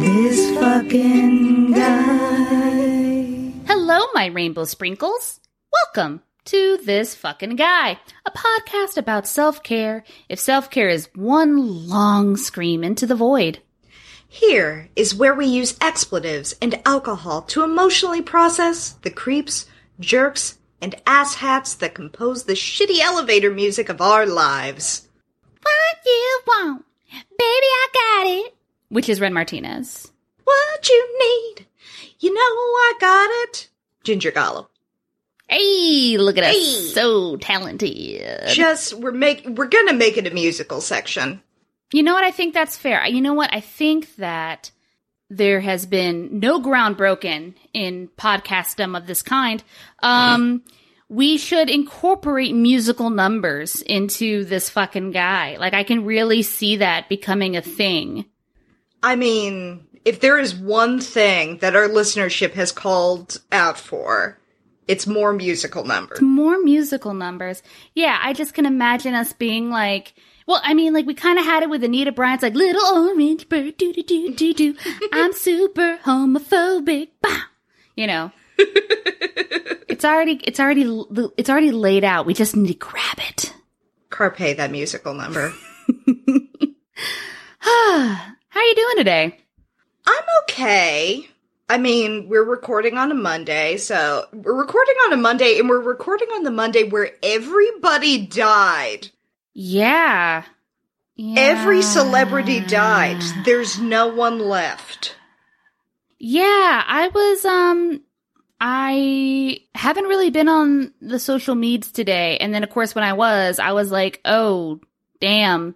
This fucking guy. Hello, my rainbow sprinkles. Welcome to This Fucking Guy, a podcast about self care if self care is one long scream into the void. Here is where we use expletives and alcohol to emotionally process the creeps, jerks, and asshats that compose the shitty elevator music of our lives. What you want? Baby, I got it. Which is Ren Martinez. What you need? You know I got it. Ginger Gallo. Hey, look at Hey. us. So talented. Just we're make we're gonna make it a musical section. You know what? I think that's fair. You know what? I think that there has been no ground broken in podcastdom of this kind. Um, we should incorporate musical numbers into this fucking guy. Like, I can really see that becoming a thing. I mean, if there is one thing that our listenership has called out for, it's more musical numbers. More musical numbers. Yeah, I just can imagine us being like, well, I mean, like we kind of had it with Anita Bryant's like "Little Orange Bird," do do do do do. I'm super homophobic. Bah! You know, it's already, it's already, it's already laid out. We just need to grab it. Carpe that musical number. How are you doing today? I'm okay. I mean, we're recording on a Monday, so we're recording on a Monday, and we're recording on the Monday where everybody died. Yeah. Every celebrity died. There's no one left. Yeah, I was um I haven't really been on the social meds today. And then of course when I was, I was like, "Oh, damn."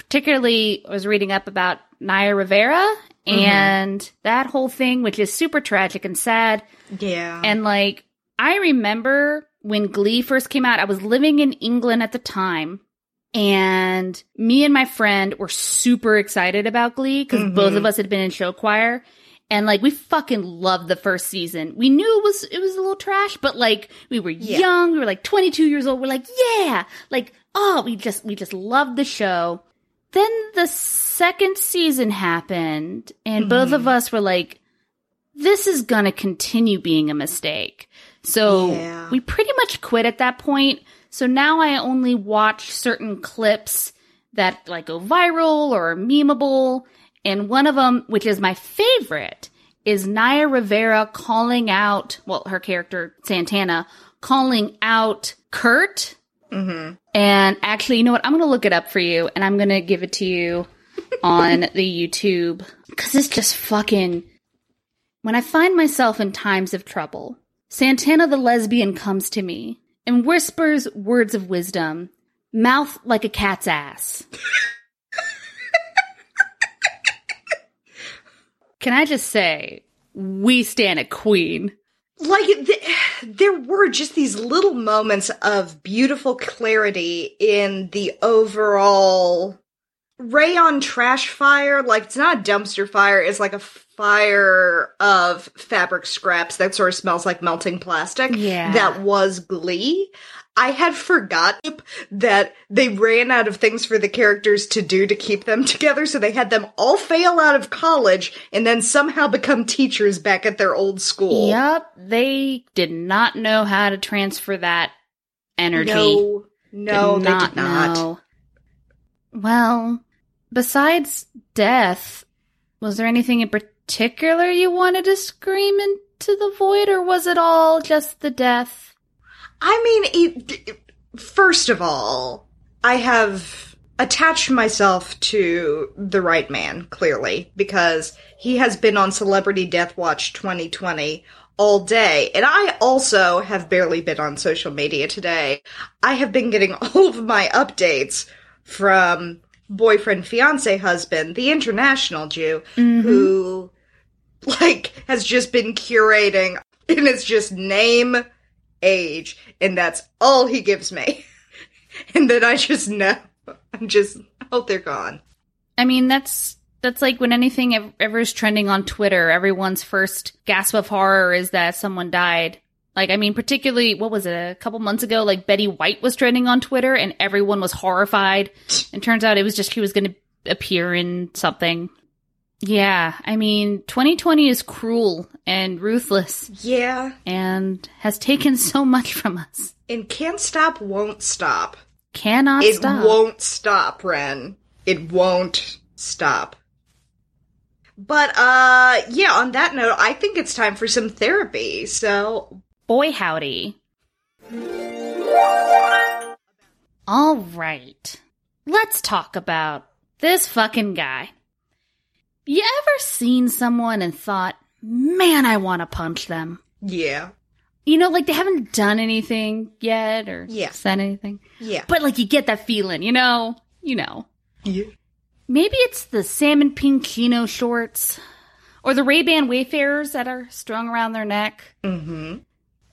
Particularly I was reading up about Naya Rivera mm-hmm. and that whole thing which is super tragic and sad. Yeah. And like I remember when Glee first came out, I was living in England at the time. And me and my friend were super excited about Glee because mm-hmm. both of us had been in show choir. And like we fucking loved the first season. We knew it was it was a little trash, but like we were young, we were like 22 years old. We're like, yeah, like oh, we just we just loved the show. Then the second season happened, and both of us were like, this is gonna continue being a mistake. So Yeah. we pretty much quit at that point. So now I only watch certain clips that like go viral or are memeable. And one of them, which is my favorite, is Naya Rivera calling out, well, her character Santana calling out Kurt. hmm And actually, you know what? I'm going to look it up for you and I'm going to give it to you on the YouTube because it's just fucking. When I find myself in times of trouble, Santana the lesbian comes to me and whispers words of wisdom, mouth like a cat's ass. Can I just say, we stand a queen. Like th- there were just these little moments of beautiful clarity in the overall rayon trash fire. Like it's not a dumpster fire. It's like a fire of fabric scraps that sort of smells like melting plastic Yeah. that was glee i had forgotten that they ran out of things for the characters to do to keep them together so they had them all fail out of college and then somehow become teachers back at their old school Yep, they did not know how to transfer that energy. No, no, Did they did not. know. Well, besides death, was there anything in particular you wanted to scream into the void, or was it all just the death? I mean, it, it- first of all, I have attached myself to the right man, clearly, because he has been on Celebrity Death Watch 2020 all day. And I also have barely been on social media today. I have been getting all of my updates from boyfriend, fiance, husband, the international Jew, mm-hmm. who like has just been curating and it's just name age and that's all he gives me and then i just know i'm just oh they're gone I mean, that's that's like when anything ever is trending on Twitter, everyone's first gasp of horror is that someone died. Like, I mean, particularly, what was it, a couple months ago? Like, Betty White was trending on Twitter and everyone was horrified. And turns out it was just she was going to appear in something. Yeah, I mean, 2020 is cruel and ruthless Yeah. and has taken so much from us. And can't stop, won't stop. Cannot it stop. won't stop, Ren. It won't stop. But uh yeah, on that note, I think it's time for some therapy. So Boy, howdy. All right. Let's talk about this fucking guy. You ever seen someone and thought, man, I want to punch them? yeah. You know, like they haven't done anything yet or Yeah. said anything. Yeah. But like you get that feeling, you know? You know. yeah. Maybe it's the salmon pink chino shorts or the Ray-Ban Wayfarers that are strung around their neck. Mm-hmm.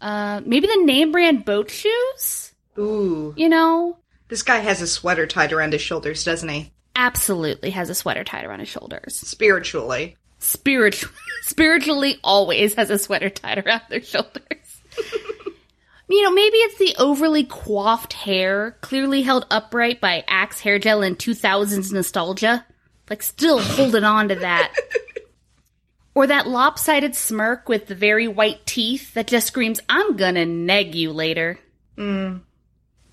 Uh, maybe the name brand boat shoes, Ooh. you know? This guy has a sweater tied around his shoulders, doesn't he? Absolutely has a sweater tied around his shoulders. Spiritually. Spiritual, spiritually always has a sweater tied around their shoulders. you know, maybe it's the overly coiffed hair, clearly held upright by Axe hair gel in 2000s nostalgia. Like, still holding on to that. Or that lopsided smirk with the very white teeth that just screams, I'm gonna neg you later. Mm.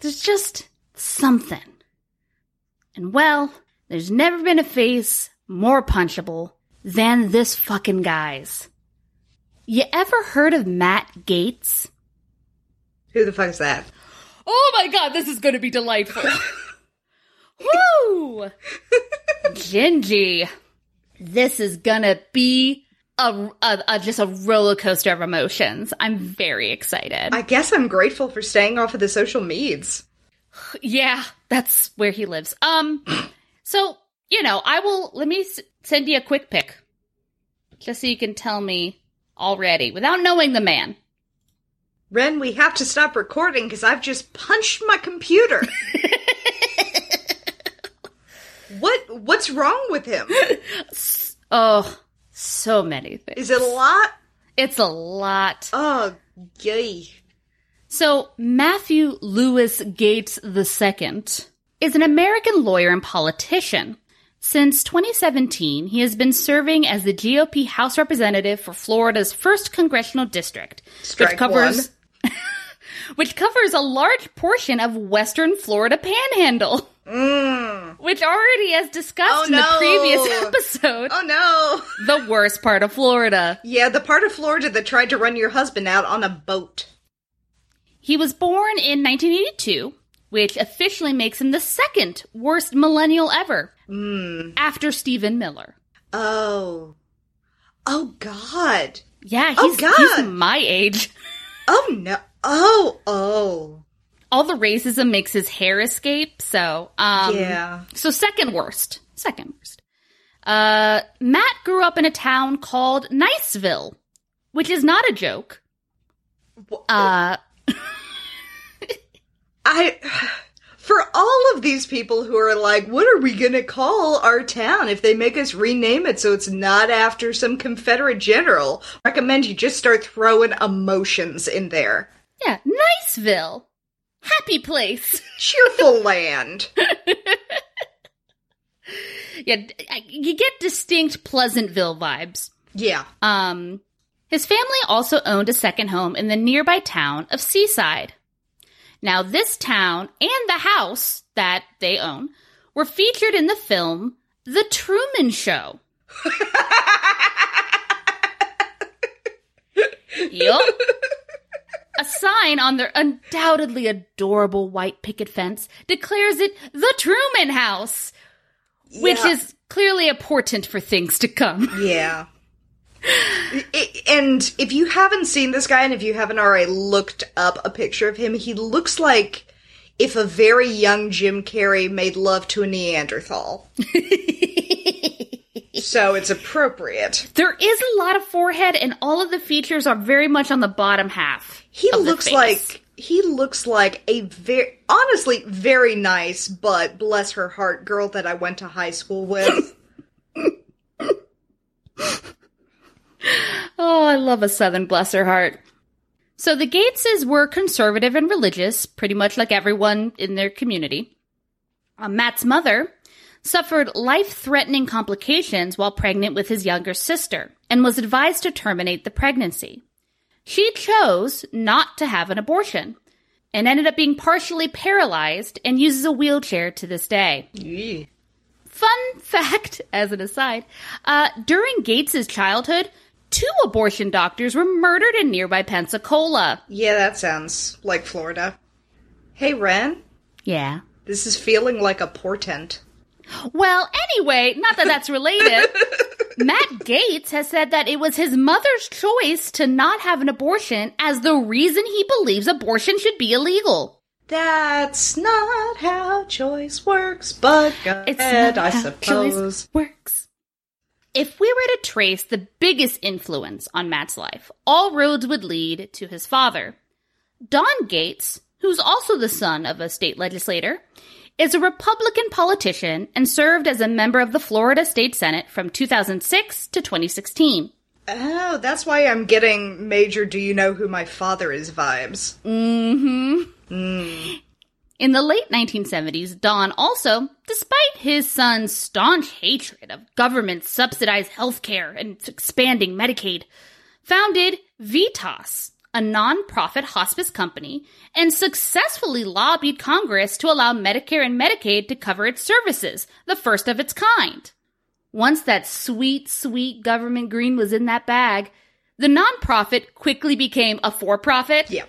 There's just something. And well, there's never been a face more punchable than this fucking guy's. You ever heard of Matt Gaetz? Who the fuck is that? Oh my god, this is gonna be delightful. Woo! Gingy. This is gonna be a, a, a- just a roller coaster of emotions. I'm very excited. I guess I'm grateful for staying off of the social meds. Yeah, that's where he lives. Um, so you know, I will. Let me s- send you a quick pic, just so you can tell me already without knowing the man. Ren, we have to stop recording because I've just punched my computer. what what's wrong with him? Oh, so many things. Is it a lot? It's a lot. Oh, yay. So Matthew Lewis Gaetz II is an American lawyer and politician. Since 2017, he has been serving as the GOP House Representative for Florida's first congressional district, Strike which covers which covers a large portion of western Florida panhandle, Mm. which already as discussed Oh, in the previous episode, Oh no. the worst part of Florida. Yeah, the part of Florida that tried to run your husband out on a boat. He was born in 1982, which officially makes him the second worst millennial ever, Mm. after Stephen Miller. Oh. Oh god. Yeah, Oh, he's, God. he's my age. Oh no. Oh, oh. All the racism makes his hair escape, so um yeah. so second worst. Second worst. Uh Matt grew up in a town called Niceville, which is not a joke. Uh I for all of these people who are like, what are we gonna call our town if they make us rename it so it's not after some Confederate general? Recommend you just start throwing emotions in there. yeah, Niceville. Happy place. Cheerful land. yeah, you get distinct Pleasantville vibes. Yeah. Um, his family also owned a second home in the nearby town of Seaside. Now, this town and the house that they own were featured in the film The Truman Show. yup. A sign on their undoubtedly adorable white picket fence declares it the Truman House, which Yeah. is clearly a portent for things to come. Yeah. And if you haven't seen this guy, and if you haven't already looked up a picture of him, he looks like if a very young Jim Carrey made love to a Neanderthal. so it's appropriate. There is a lot of forehead, and all of the features are very much on the bottom half. He looks like he looks like a very honestly very nice, but bless her heart, girl that I went to high school with. Oh, I love a Southern bless her heart. So the Gaetzes were conservative and religious, pretty much like everyone in their community. Uh, Matt's mother suffered life threatening complications while pregnant with his younger sister and was advised to terminate the pregnancy. She chose not to have an abortion and ended up being partially paralyzed and uses a wheelchair to this day. Yee. Fun fact, as an aside, uh, during Gaetz's childhood, two abortion doctors were murdered in nearby Pensacola. Yeah, that sounds like Florida. Hey, Ren, Yeah. this is feeling like a portent. Well, anyway, not that that's related. Matt Gaetz has said that it was his mother's choice to not have an abortion as the reason he believes abortion should be illegal. That's not how choice works, but It's ahead, not I how suppose. choice works. If we were to trace the biggest influence on Matt's life, all roads would lead to his father. Don Gaetz, who's also the son of a state legislator, is a Republican politician and served as a member of the Florida State Senate from 2006 to 2016. Oh, that's why I'm getting major do you know who my father is vibes. Mm-hmm. Mm. In the late 1970s, Don also, despite his son's staunch hatred of government subsidized healthcare and expanding Medicaid, founded Vitas, a nonprofit hospice company, and successfully lobbied Congress to allow Medicare and Medicaid to cover its services, the first of its kind. Once that sweet, sweet government green was in that bag, the nonprofit quickly became a for profit Yeah.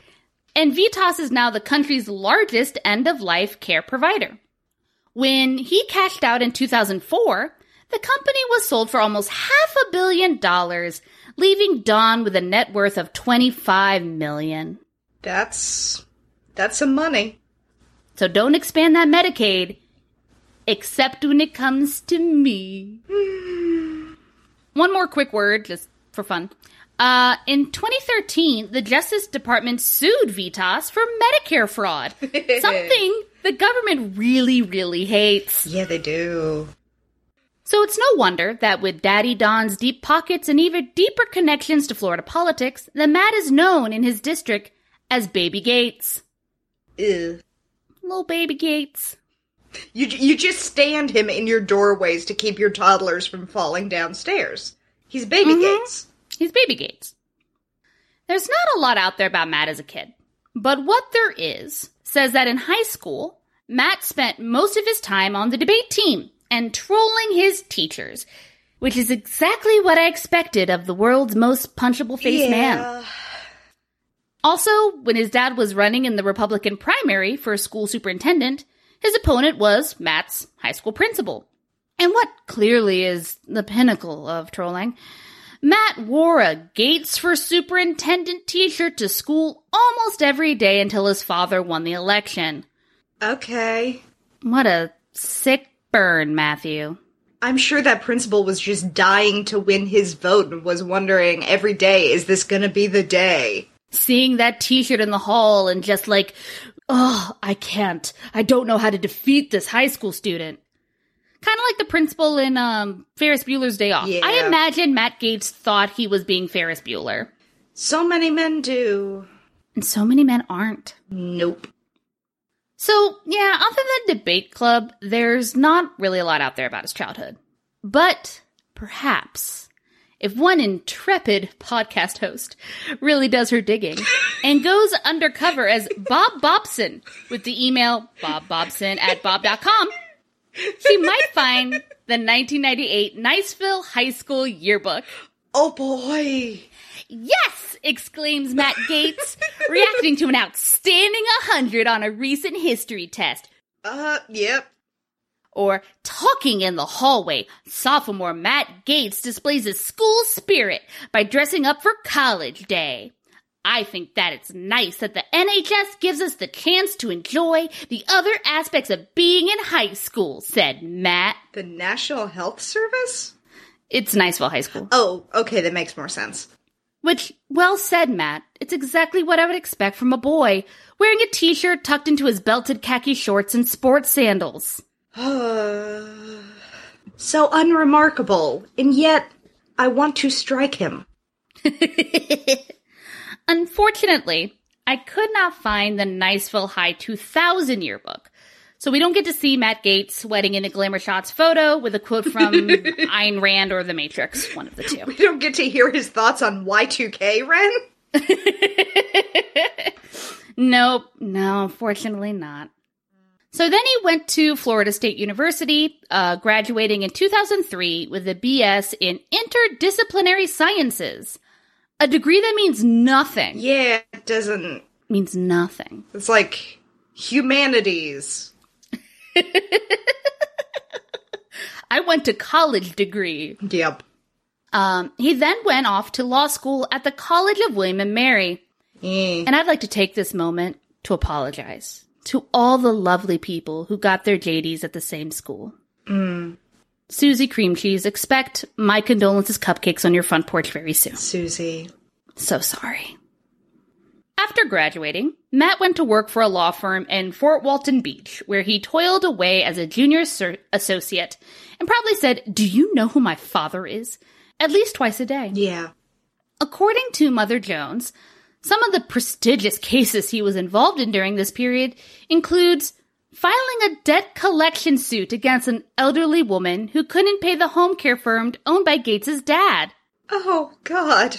And Vitas is now the country's largest end of life care provider. When he cashed out in 2004, the company was sold for almost half a billion dollars, leaving Don with a net worth of 25 million. That's that's some money. So don't expand that Medicaid, except when it comes to me. One more quick word, just for fun. Uh, in 2013, the Justice Department sued Vitas for Medicare fraud. Something the government really, really hates. Yeah, they do. So it's no wonder that with Daddy Don's deep pockets and even deeper connections to Florida politics, the Matt is known in his district as Baby Gaetz. Ew. Little Baby Gaetz. You you just stand him in your doorways to keep your toddlers from falling downstairs. He's baby gates. He's Baby Gates. There's not a lot out there about Matt as a kid, but what there is says that in high school, Matt spent most of his time on the debate team and trolling his teachers, which is exactly what I expected of the world's most punchable faced man. Also, when his dad was running in the Republican primary for school superintendent, his opponent was Matt's high school principal. And what clearly is the pinnacle of trolling, Matt wore a Gaetz for Superintendent t shirt to school almost every day until his father won the election. Okay. What a sick burn, Matthew. I'm sure that principal was just dying to win his vote and was wondering every day, is this gonna be the day? Seeing that t shirt in the hall and just like, oh, I can't. I don't know how to defeat this high school student. Kind of like the principal in um, Ferris Bueller's Day Off. Yeah. I imagine Matt Gaetz thought he was being Ferris Bueller. So many men do. And so many men aren't. Nope. So, yeah, other than the Debate Club, there's not really a lot out there about his childhood. But perhaps if one intrepid podcast host really does her digging and goes undercover as Bob Bobson with the email bobbobson at bob.com, she might find the 1998 Niceville High School yearbook. Oh boy. Yes! exclaims Matt Gaetz, reacting to an outstanding 100 on a recent history test. Uh, yep. Or talking in the hallway, sophomore Matt Gaetz displays his school spirit by dressing up for college day. I think that it's nice that the NHS gives us the chance to enjoy the other aspects of being in high school, said Matt. The National Health Service? It's Niceville High School. Oh, okay, that makes more sense. Which, well said, Matt. It's exactly what I would expect from a boy, wearing a t-shirt tucked into his belted khaki shorts and sports sandals. so unremarkable, and yet I want to strike him. Unfortunately, I could not find the Niceville High 2000 yearbook, So we don't get to see Matt Gaetz sweating in a Glamour Shots photo with a quote from Ayn Rand or The Matrix, one of the two. We don't get to hear his thoughts on Y2K, Ren? Nope, no, unfortunately not. So then he went to Florida State University, uh, graduating in 2003 with a BS in Interdisciplinary Sciences, a degree that means nothing. Yeah, it doesn't. Means nothing. It's like humanities. I went to college degree. Yep. Um, he then went off to law school at the College of William and Mary. Eh. And I'd like to take this moment to apologize to all the lovely people who got their JDs at the same school. Susie Cream Cheese, expect my condolences cupcakes on your front porch very soon. Susie. So sorry. After graduating, Matt went to work for a law firm in Fort Walton Beach, where he toiled away as a junior ser- associate and probably said, Do you know who my father is? At least twice a day. Yeah. According to Mother Jones, some of the prestigious cases he was involved in during this period includes filing a debt collection suit against an elderly woman who couldn't pay the home care firm owned by Gaetz's dad, Oh, God.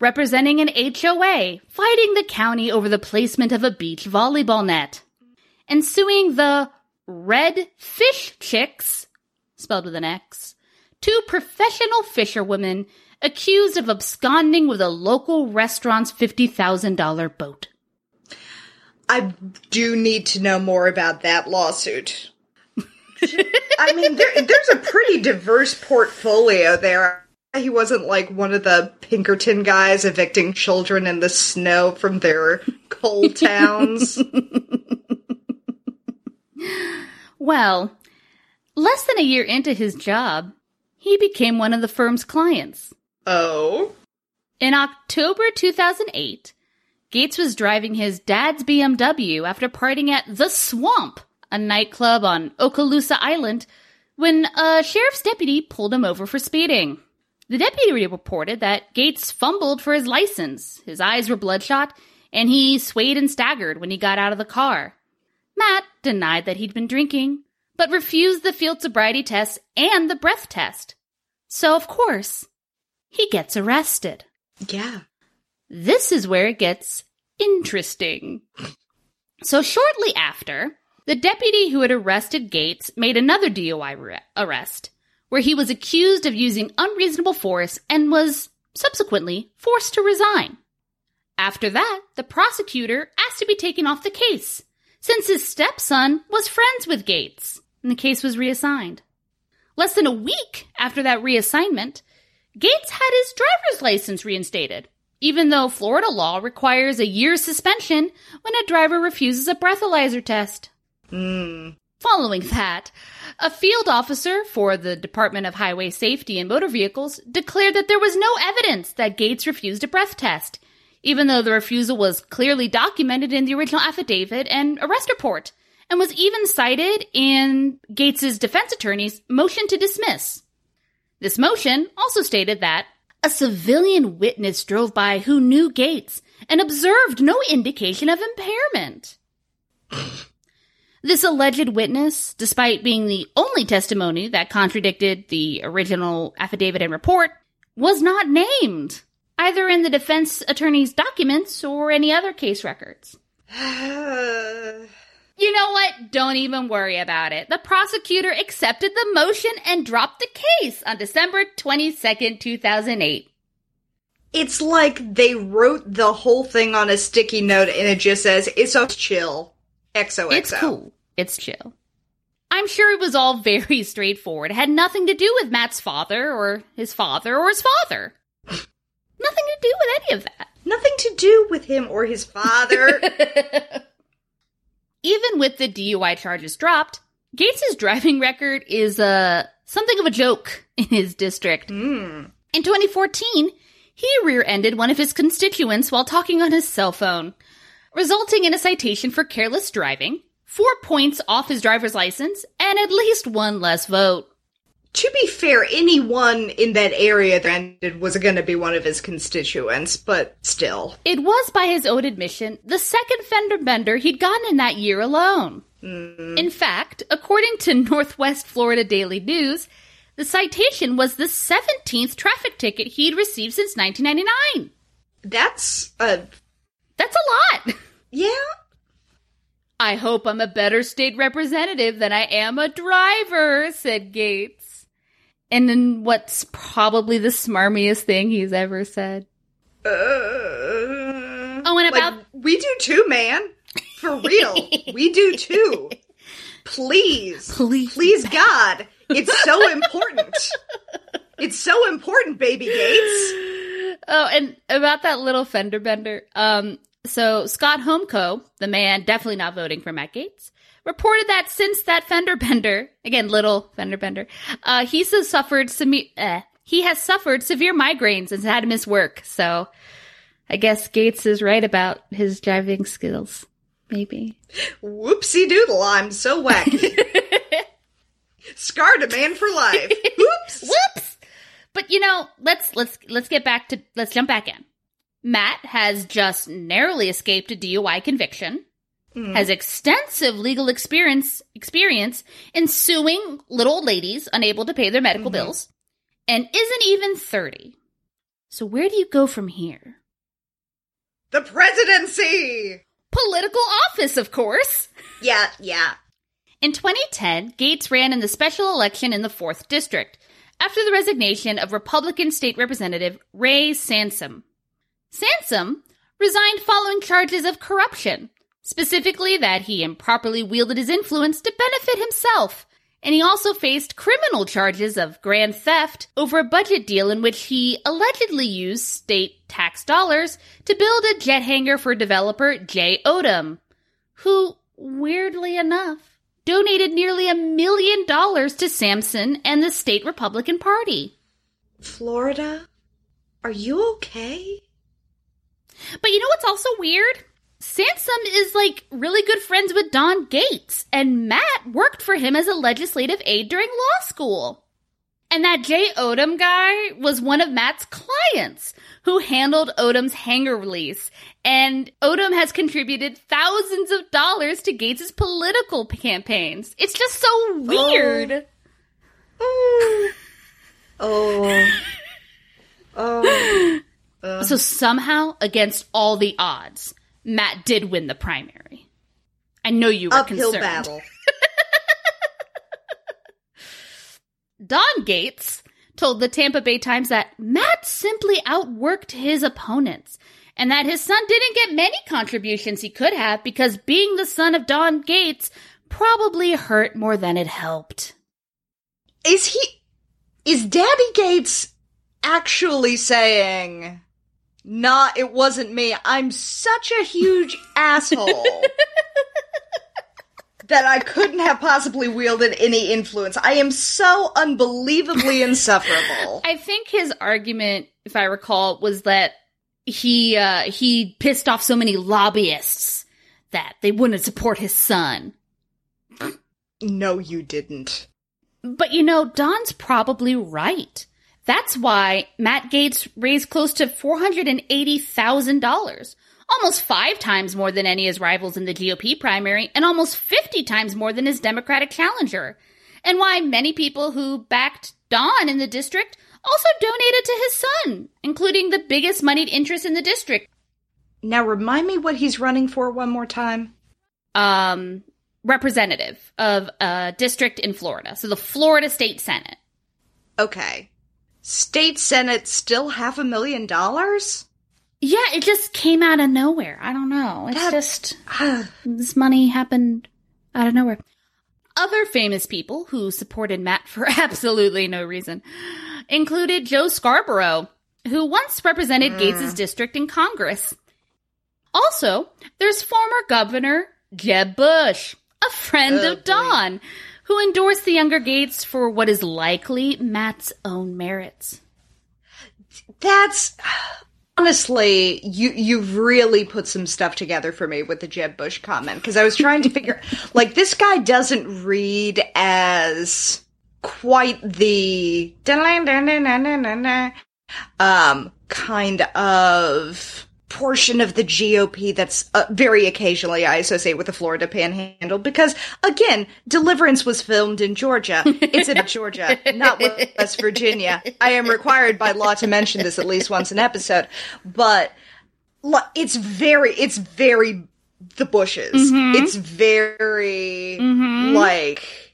representing an HOA, fighting the county over the placement of a beach volleyball net, and suing the Red Fish Chicks, spelled with an X, two professional fisherwomen accused of absconding with a local restaurant's $50,000 boat. I do need to know more about that lawsuit. I mean, there, there's a pretty diverse portfolio there. He wasn't like one of the Pinkerton guys evicting children in the snow from their coal towns. Well, less than a year into his job, he became one of the firm's clients. oh. In October 2008, Gaetz was driving his dad's BMW after partying at The Swamp, a nightclub on Okaloosa Island, when a sheriff's deputy pulled him over for speeding. The deputy reported that Gaetz fumbled for his license, his eyes were bloodshot, and he swayed and staggered when he got out of the car. Matt denied that he'd been drinking, but refused the field sobriety test and the breath test. So, of course, he gets arrested. Yeah. This is where it gets interesting. So, shortly after, the deputy who had arrested Gaetz made another DUI re- arrest, where he was accused of using unreasonable force and was subsequently forced to resign. After that, the prosecutor asked to be taken off the case, since his stepson was friends with Gaetz, and the case was reassigned. Less than a week after that reassignment, Gaetz had his driver's license reinstated, even though Florida law requires a year's suspension when a driver refuses a breathalyzer test. Hmm. Following that, a field officer for the Department of Highway Safety and Motor Vehicles declared that there was no evidence that Gaetz refused a breath test, even though the refusal was clearly documented in the original affidavit and arrest report, and was even cited in Gaetz's defense attorney's motion to dismiss. This motion also stated that a civilian witness drove by who knew Gaetz and observed no indication of impairment. This alleged witness, despite being the only testimony that contradicted the original affidavit and report, was not named, either in the defense attorney's documents or any other case records. You know what? Don't even worry about it. The prosecutor accepted the motion and dropped the case on December 22nd, 2008. It's like they wrote the whole thing on a sticky note and it just says, it's a chill. XOXO. It's cool. It's chill. I'm sure it was all very straightforward. It had nothing to do with Matt's father or his father or his father. nothing to do with any of that. Nothing to do with him or his father. Even with the DUI charges dropped, Gaetz's driving record is uh, something of a joke in his district. In 2014, he rear-ended one of his constituents while talking on his cell phone, resulting in a citation for careless driving, four points off his driver's license, and at least one less vote. To be fair, anyone in that area that was going to be one of his constituents, but still. It was, by his own admission, the second fender bender he'd gotten in that year alone. Mm. In fact, according to Northwest Florida Daily News, the citation was the 17th traffic ticket he'd received since 1999. That's a. That's a lot. Yeah. I hope I'm a better state representative than I am a driver, said Gaetz. And then what's probably the smarmiest thing he's ever said. Uh, oh, and about. Like, we do too, man. For real. we do too. Please. Please. Please, God. It's so important. it's so important, baby Gaetz. Oh, and about that little fender bender. Um, so Scott Homco, the man definitely not voting for Matt Gaetz, reported that since that fender bender, again, little fender bender, uh, he's suffered some, uh, he has suffered severe migraines and had to miss work. So I guess Gaetz is right about his driving skills. Maybe. Whoopsie doodle, I'm so wacky. Scarred a man for life. Whoops. Whoops. But you know, let's let's let's get back to let's jump back in. Matt has just narrowly escaped a DUI conviction, mm. has extensive legal experience experience in suing little old ladies unable to pay their medical mm-hmm. bills, and isn't even 30. So where do you go from here? The presidency! Political office, of course. Yeah, yeah. In 2010, Gaetz ran in the special election in the 4th District after the resignation of Republican State Representative Ray Sansom. Sansom resigned following charges of corruption, specifically that he improperly wielded his influence to benefit himself. And he also faced criminal charges of grand theft over a budget deal in which he allegedly used state tax dollars to build a jet hangar for developer Jay Odom, who, weirdly enough, donated nearly a million dollars to Sansom and the state Republican Party. Florida? Are you okay? But you know what's also weird? Sansom is like really good friends with Don Gaetz, and Matt worked for him as a legislative aide during law school. And that Jay Odom guy was one of Matt's clients who handled Odom's hangar release. And Odom has contributed thousands of dollars to Gaetz's political campaigns. It's just so weird. Oh. Oh. oh. oh. So somehow, against all the odds, Matt did win the primary. I know you were Uphill concerned. battle. Don Gaetz told the Tampa Bay Times that Matt simply outworked his opponents and that his son didn't get many contributions he could have because being the son of Don Gaetz probably hurt more than it helped. Is he. Is Daddy Gaetz actually saying, Nah, it wasn't me. I'm such a huge asshole. that I couldn't have possibly wielded any influence. I am so unbelievably insufferable. I think his argument, if I recall, was that he uh, he pissed off so many lobbyists that they wouldn't support his son. No, you didn't. But you know, Don's probably right. That's why Matt Gaetz raised close to $480,000 almost five times more than any of his rivals in the GOP primary, and almost 50 times more than his Democratic challenger. And why many people who backed Don in the district also donated to his son, including the biggest moneyed interest in the district. Now remind me what he's running for one more time. Um, representative of a district in Florida. So the Florida State Senate. Okay. State Senate still half a million dollars? Yeah, it just came out of nowhere. I don't know. It's that, just this money happened out of nowhere. Other famous people who supported Matt for absolutely no reason included Joe Scarborough, who once represented mm. Gaetz's district in Congress. Also, there's former Governor Jeb Bush, a friend oh, of Don, boy. Who endorsed the younger Gaetz for what is likely Matt's own merits. That's honestly, you you've really put some stuff together for me with the Jeb Bush comment because I was trying to figure like this guy doesn't read as quite the um kind of portion of the GOP that's uh, very occasionally I associate with the Florida Panhandle because again, Deliverance was filmed in Georgia. It's in Georgia, not West Virginia. I am required by law to mention this at least once an episode, but it's very, it's very the bushes. It's very like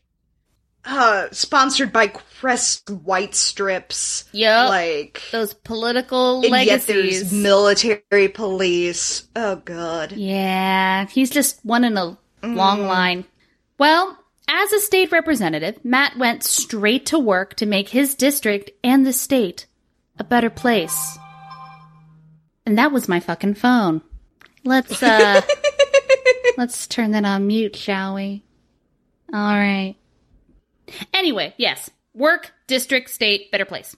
uh sponsored by Crest White Strips. Yeah. Like Those political legacies. there's military police. Oh god. Yeah, he's just one in a long line. Well, as a state representative, Matt went straight to work to make his district and the state a better place. And that was my fucking phone. Let's uh let's turn that on mute, shall we? All right. Anyway, yes. Work, district, state, better place.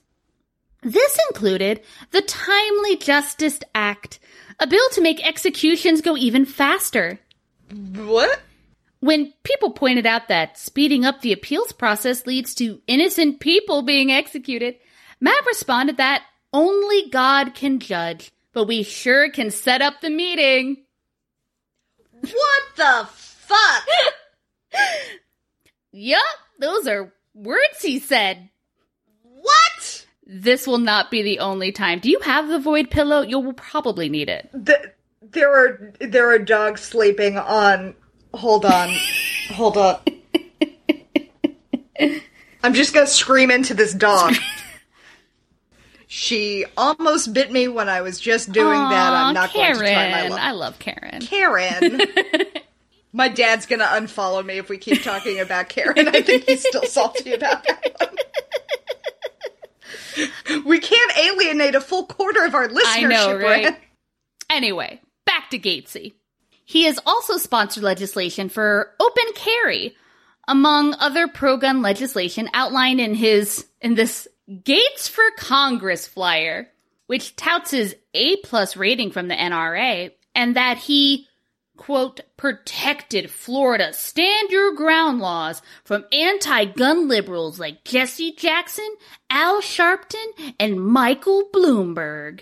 This included the Timely Justice Act, a bill to make executions go even faster. What? When people pointed out that speeding up the appeals process leads to innocent people being executed, Matt responded that only God can judge, but we sure can set up the meeting. What the fuck? Yup, those are words he said. what? This will not be the only time. Do you have the void pillow? You'll probably need it. The, there are there are dogs sleeping on hold on. hold on. I'm just gonna scream into this dog. She almost bit me when I was just doing that. I'm not Karen. going to try my luck. I love Karen. Karen. My dad's gonna unfollow me if we keep talking about Karen. I think he's still salty about that one. We can't alienate a full quarter of our listenership, I know, right? Rand. Anyway, back to Gaetzy. He has also sponsored legislation for open carry, among other pro-gun legislation outlined in his in this Gaetz for Congress flyer, which touts his A plus rating from the NRA, and that he quote protected Florida stand your ground laws from anti-gun liberals like Jesse Jackson, Al Sharpton, and Michael Bloomberg.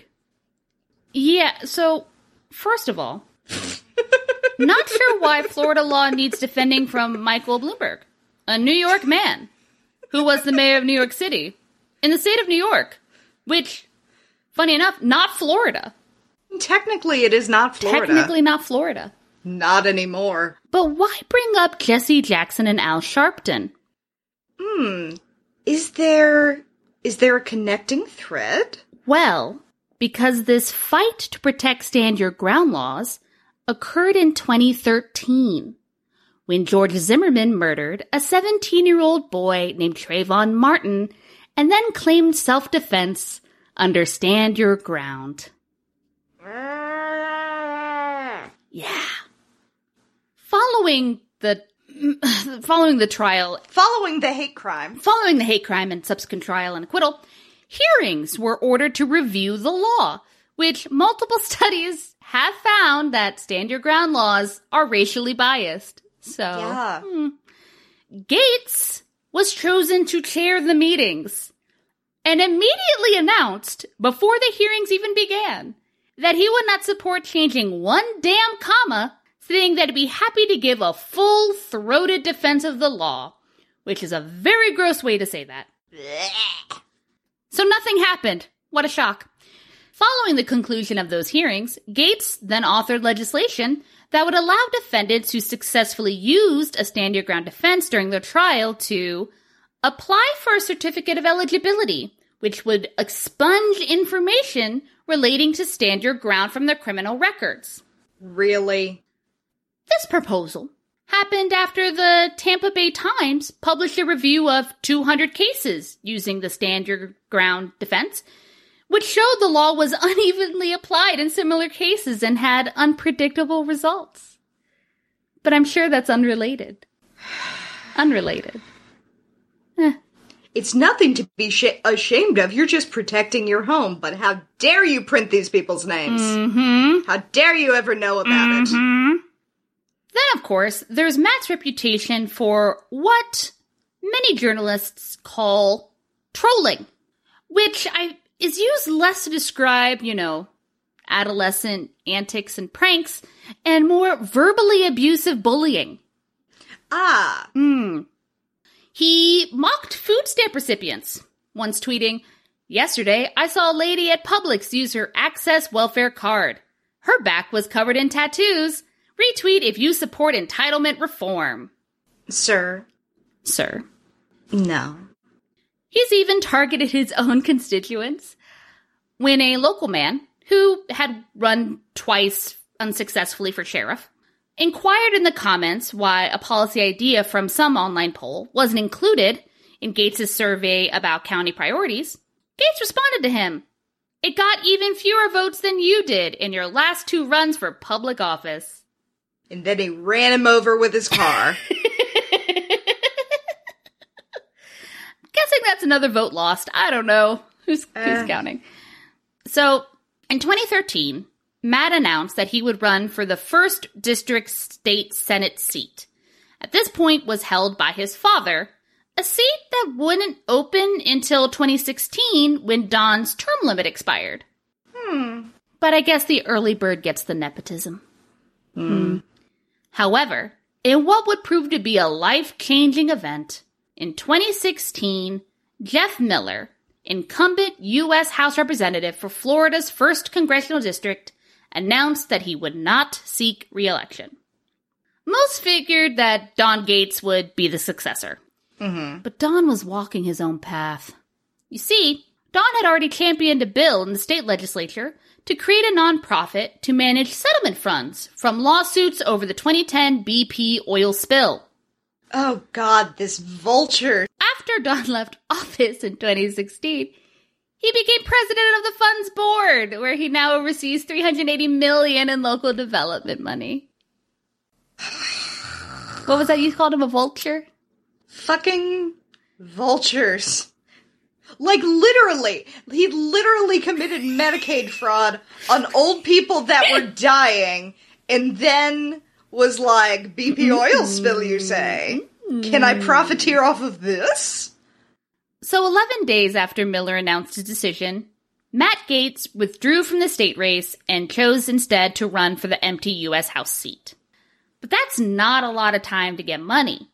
Yeah, so first of all, not sure why Florida law needs defending from Michael Bloomberg, a New York man who was the mayor of New York City in the state of New York, which, funny enough, not Florida. Technically, it is not Florida. Technically not Florida. Not anymore. But why bring up Jesse Jackson and Al Sharpton? Hmm. Is there is there a connecting thread? Well, because this fight to protect stand your ground laws occurred in 2013 when George Zimmerman murdered a 17 year old boy named Trayvon Martin and then claimed self defense under Stand Your Ground. Yeah. Following the following the trial Following the hate crime. Following the hate crime and subsequent trial and acquittal, hearings were ordered to review the law, which multiple studies have found that stand your ground laws are racially biased. So, Yeah. Hmm. Gaetz was chosen to chair the meetings and immediately announced, before the hearings even began, that he would not support changing one damn comma, saying he'd be happy to give a full throated defense of the law, which is a very gross way to say that. So nothing happened. What a shock. Following the conclusion of those hearings, Gaetz then authored legislation that would allow defendants who successfully used a stand your ground defense during their trial to apply for a certificate of eligibility, which would expunge information relating to stand your ground from their criminal records. Really? This proposal happened after the Tampa Bay Times published a review of 200 cases using the stand your ground defense, which showed the law was unevenly applied in similar cases and had unpredictable results. But I'm sure that's unrelated. Unrelated. It's nothing to be sh- ashamed of. You're just protecting your home. But how dare you print these people's names? Mm-hmm. How dare you ever know about it? Then, of course, there's Matt's reputation for what many journalists call trolling, which I is used less to describe, you know, adolescent antics and pranks and more verbally abusive bullying. Ah, Mm. He mocked food stamp recipients, once tweeting, Yesterday, I saw a lady at Publix use her Access welfare card. Her back was covered in tattoos. Retweet if you support entitlement reform. sir, Sir. no. He's even targeted his own constituents. When a local man, who had run twice unsuccessfully for sheriff, inquired in the comments why a policy idea from some online poll wasn't included in Gaetz's survey about county priorities, Gaetz responded to him. It got even fewer votes than you did in your last two runs for public office. And then he ran him over with his car. guessing that's another vote lost. I don't know. Who's, who's Uh. counting? So, in 2013, Matt announced that he would run for the first district state senate seat. At this point was held by his father, a seat that wouldn't open until 2016 when Don's term limit expired. hmm. But I guess the early bird gets the nepotism. Hmm. However, in what would prove to be a life changing event, in 2016, Jeff Miller, incumbent U.S. House Representative for Florida's 1st Congressional District, announced that he would not seek re election. Most figured that Don Gaetz would be the successor. Mm-hmm. But Don was walking his own path. You see, Don had already championed a bill in the state legislature to create a nonprofit to manage settlement funds from lawsuits over the 2010 BP oil spill. Oh god, this vulture. After Don left office in 2016, he became president of the fund's board, where he now oversees 380 million in local development money. What was that? You called him a vulture? Fucking vultures. Like literally, he literally committed Medicaid fraud on old people that were dying and then was like, BP oil spill, you say? Can I profiteer off of this? So, 11 days after Miller announced his decision, Matt Gaetz withdrew from the state race and chose instead to run for the empty U.S. House seat. But that's not a lot of time to get money.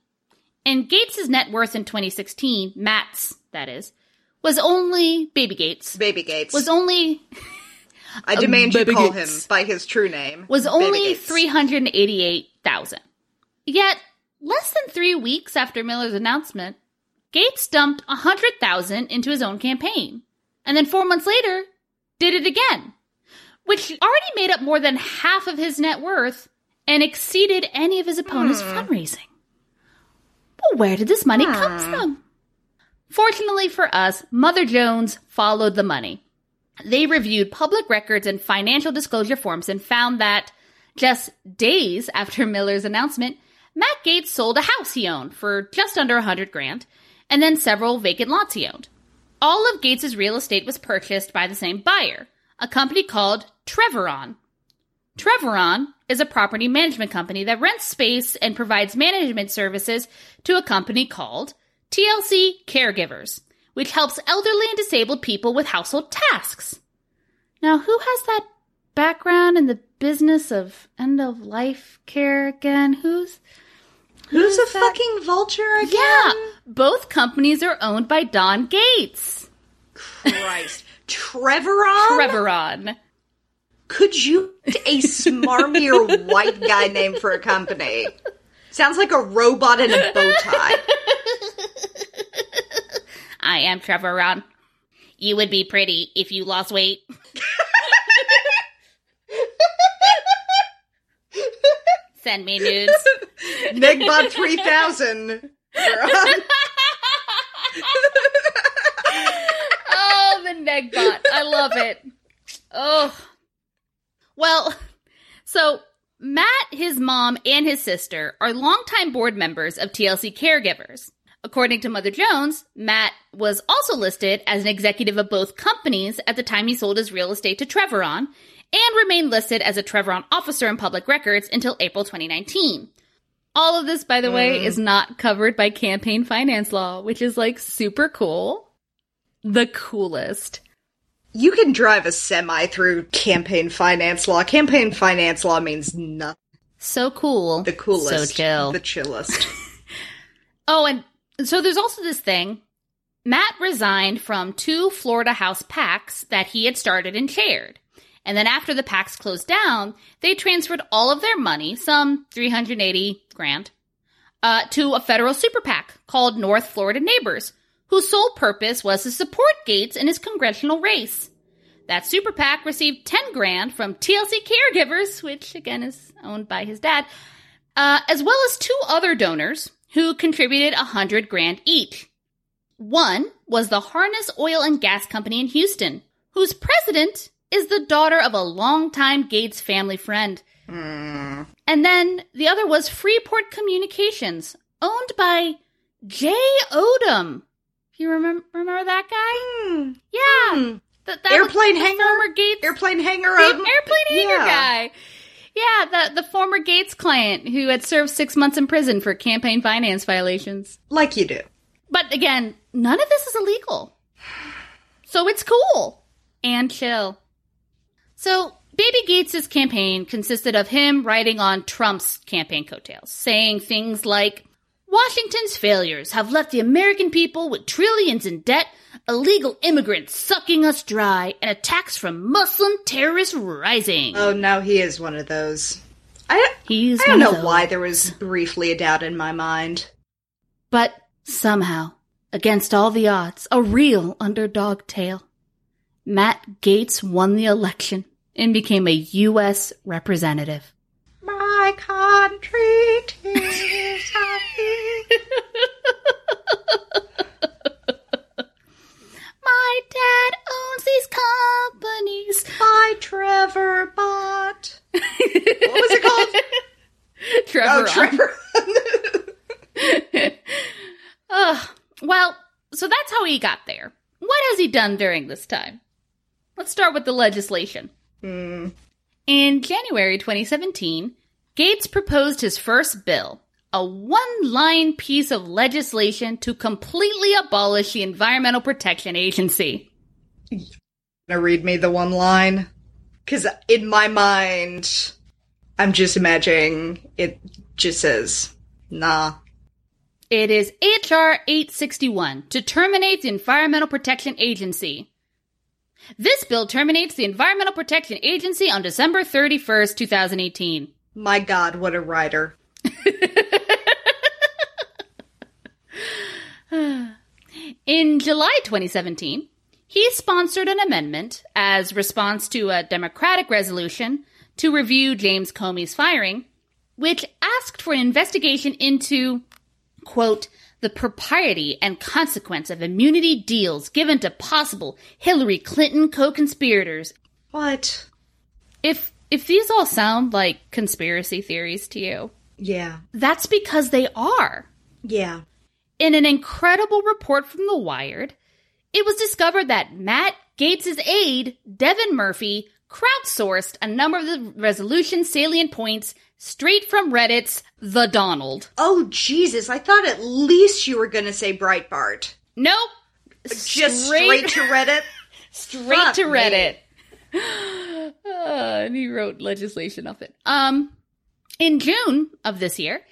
And Gaetz's net worth in 2016, Matt's, that is, was only, Baby Gaetz, Baby Gaetz. was only, I demand you Baby call Gaetz. him by his true name. was only 388,000. Yet, less than three weeks after Miller's announcement, Gaetz dumped 100,000 into his own campaign. And then four months later, did it again, which already made up more than half of his net worth and exceeded any of his opponents' fundraising. But where did this money come Hmm. from? Fortunately for us, Mother Jones followed the money. They reviewed public records and financial disclosure forms and found that just days after Miller's announcement, Matt Gaetz sold a house he owned for just under a hundred grand, and then several vacant lots he owned. All of Gaetz's real estate was purchased by the same buyer, a company called Trevoron. Trevoron is a property management company that rents space and provides management services to a company called TLC Caregivers, which helps elderly and disabled people with household tasks. Now, who has that background in the business of end of life care again? Who's Who's a that? fucking vulture again? Yeah, both companies are owned by Don Gaetz. Christ. Trevoron? Trevoron. Could you a smarmier white guy name for a company? Sounds like a robot in a bow tie. I am Trevor Ron. You would be pretty if you lost weight. Send me nudes. Negbot 3000. Oh, the Negbot. I love it. Oh. Well, so Matt, his mom, and his sister are longtime board members of TLC Caregivers. According to Mother Jones, Matt was also listed as an executive of both companies at the time he sold his real estate to Trevoron and remained listed as a Trevoron officer in public records until April 2019. All of this, by the way, mm. is not covered by campaign finance law, which is like super cool. The coolest. You can drive a semi through campaign finance law. Campaign finance law means nothing. So cool. The coolest. So chill. The chillest. Oh, and so there's also this thing. Matt resigned from two Florida House PACs that he had started and chaired. And then after the PACs closed down, they transferred all of their money, some 380 grand, uh, to a federal super PAC called North Florida Neighbors, whose sole purpose was to support Gaetz in his congressional race. That super PAC received 10 grand from TLC Caregivers, which again is owned by his dad, uh, as well as two other donors who contributed a 100 grand each. One was the Harness Oil and Gas Company in Houston, whose president is the daughter of a longtime Gaetz family friend. And then the other was Freeport Communications, owned by Jay Odom. You remember remember that guy? Hmm. Yeah, Hmm. The- that Airplane was the hanger? former Gaetz Airplane hanger. um, airplane hanger yeah. guy. Yeah, the the former Gaetz client who had served six months in prison for campaign finance violations. Like you do. But again, none of this is illegal. So it's cool and chill. So Baby Gaetz' campaign consisted of him riding on Trump's campaign coattails, saying things like, Washington's failures have left the American people with trillions in debt, illegal immigrants sucking us dry, and attacks from Muslim terrorists rising. Oh, no, he is one of those. I, He's I don't know why there was briefly a doubt in my mind. But somehow, against all the odds, a real underdog tale. Matt Gaetz won the election and became a U.S. representative. My country happy. My dad owns these companies. By Trevor Bott. What was it called? Trevor. oh, Trevor. Ugh. Well, so that's how he got there. What has he done during this time? Let's start with the legislation. Hmm. In January 2017, Gaetz proposed his first bill, a one line piece of legislation to completely abolish the Environmental Protection Agency. Gonna read me the one line? Because in my mind, I'm just imagining it just says, nah. It is H.R. 861 to terminate the Environmental Protection Agency. This bill terminates the Environmental Protection Agency on December 31st, 2018. My god, what a writer. In July 2017, he sponsored an amendment as response to a Democratic resolution to review James Comey's firing, which asked for an investigation into, quote, the propriety and consequence of immunity deals given to possible Hillary Clinton co-conspirators. What? If if these all sound like conspiracy theories to you, Yeah. that's because they are. Yeah. In an incredible report from The Wired, it was discovered that Matt Gaetz' aide, Devin Murphy, crowdsourced a number of the resolution salient points straight from Reddit's The Donald. Oh, Jesus, I thought at least you were gonna say Breitbart. Nope. Just straight, to Reddit? straight Fuck to. Reddit. Uh, and he wrote legislation of it. Um, in June of this year,